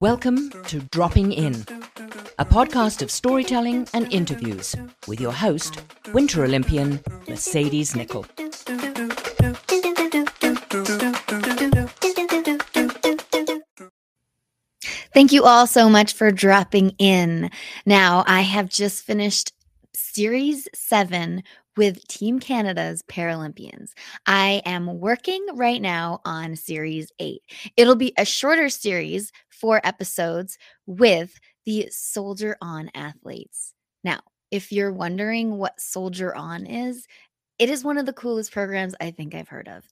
Welcome to Dropping In, a podcast of storytelling and interviews with your host, Winter Olympian Mercedes Nicoll. Thank you all so much for dropping in. Now, I have just finished Series 7 with Team Canada's Paralympians. I am working right now on Series 8. It'll be a shorter series, four episodes, with the Soldier On athletes. Now, if you're wondering what Soldier On is, it is one of the coolest programs I think I've heard of.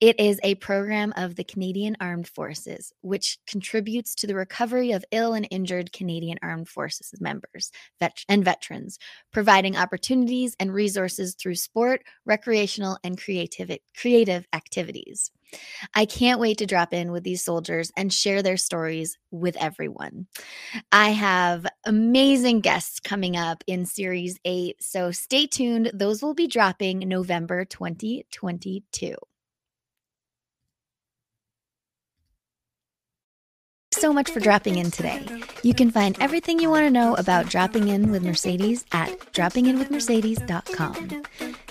It is a program of the Canadian Armed Forces, which contributes to the recovery of ill and injured Canadian Armed Forces members vet- and veterans, providing opportunities and resources through sport, recreational, and creative, creative activities. I can't wait to drop in with these soldiers and share their stories with everyone. I have amazing guests coming up in Series 8, so stay tuned. Those will be dropping November 2022. so much for dropping in today. You can find everything you want to know about dropping in with Mercedes at droppinginwithmercedes.com.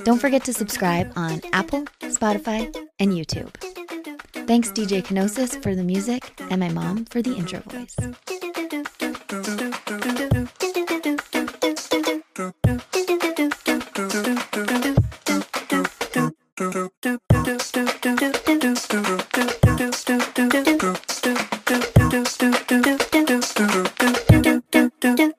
Don't forget to subscribe on Apple, Spotify, and YouTube. Thanks, DJ Kenosis, for the music, and my mom for the intro voice.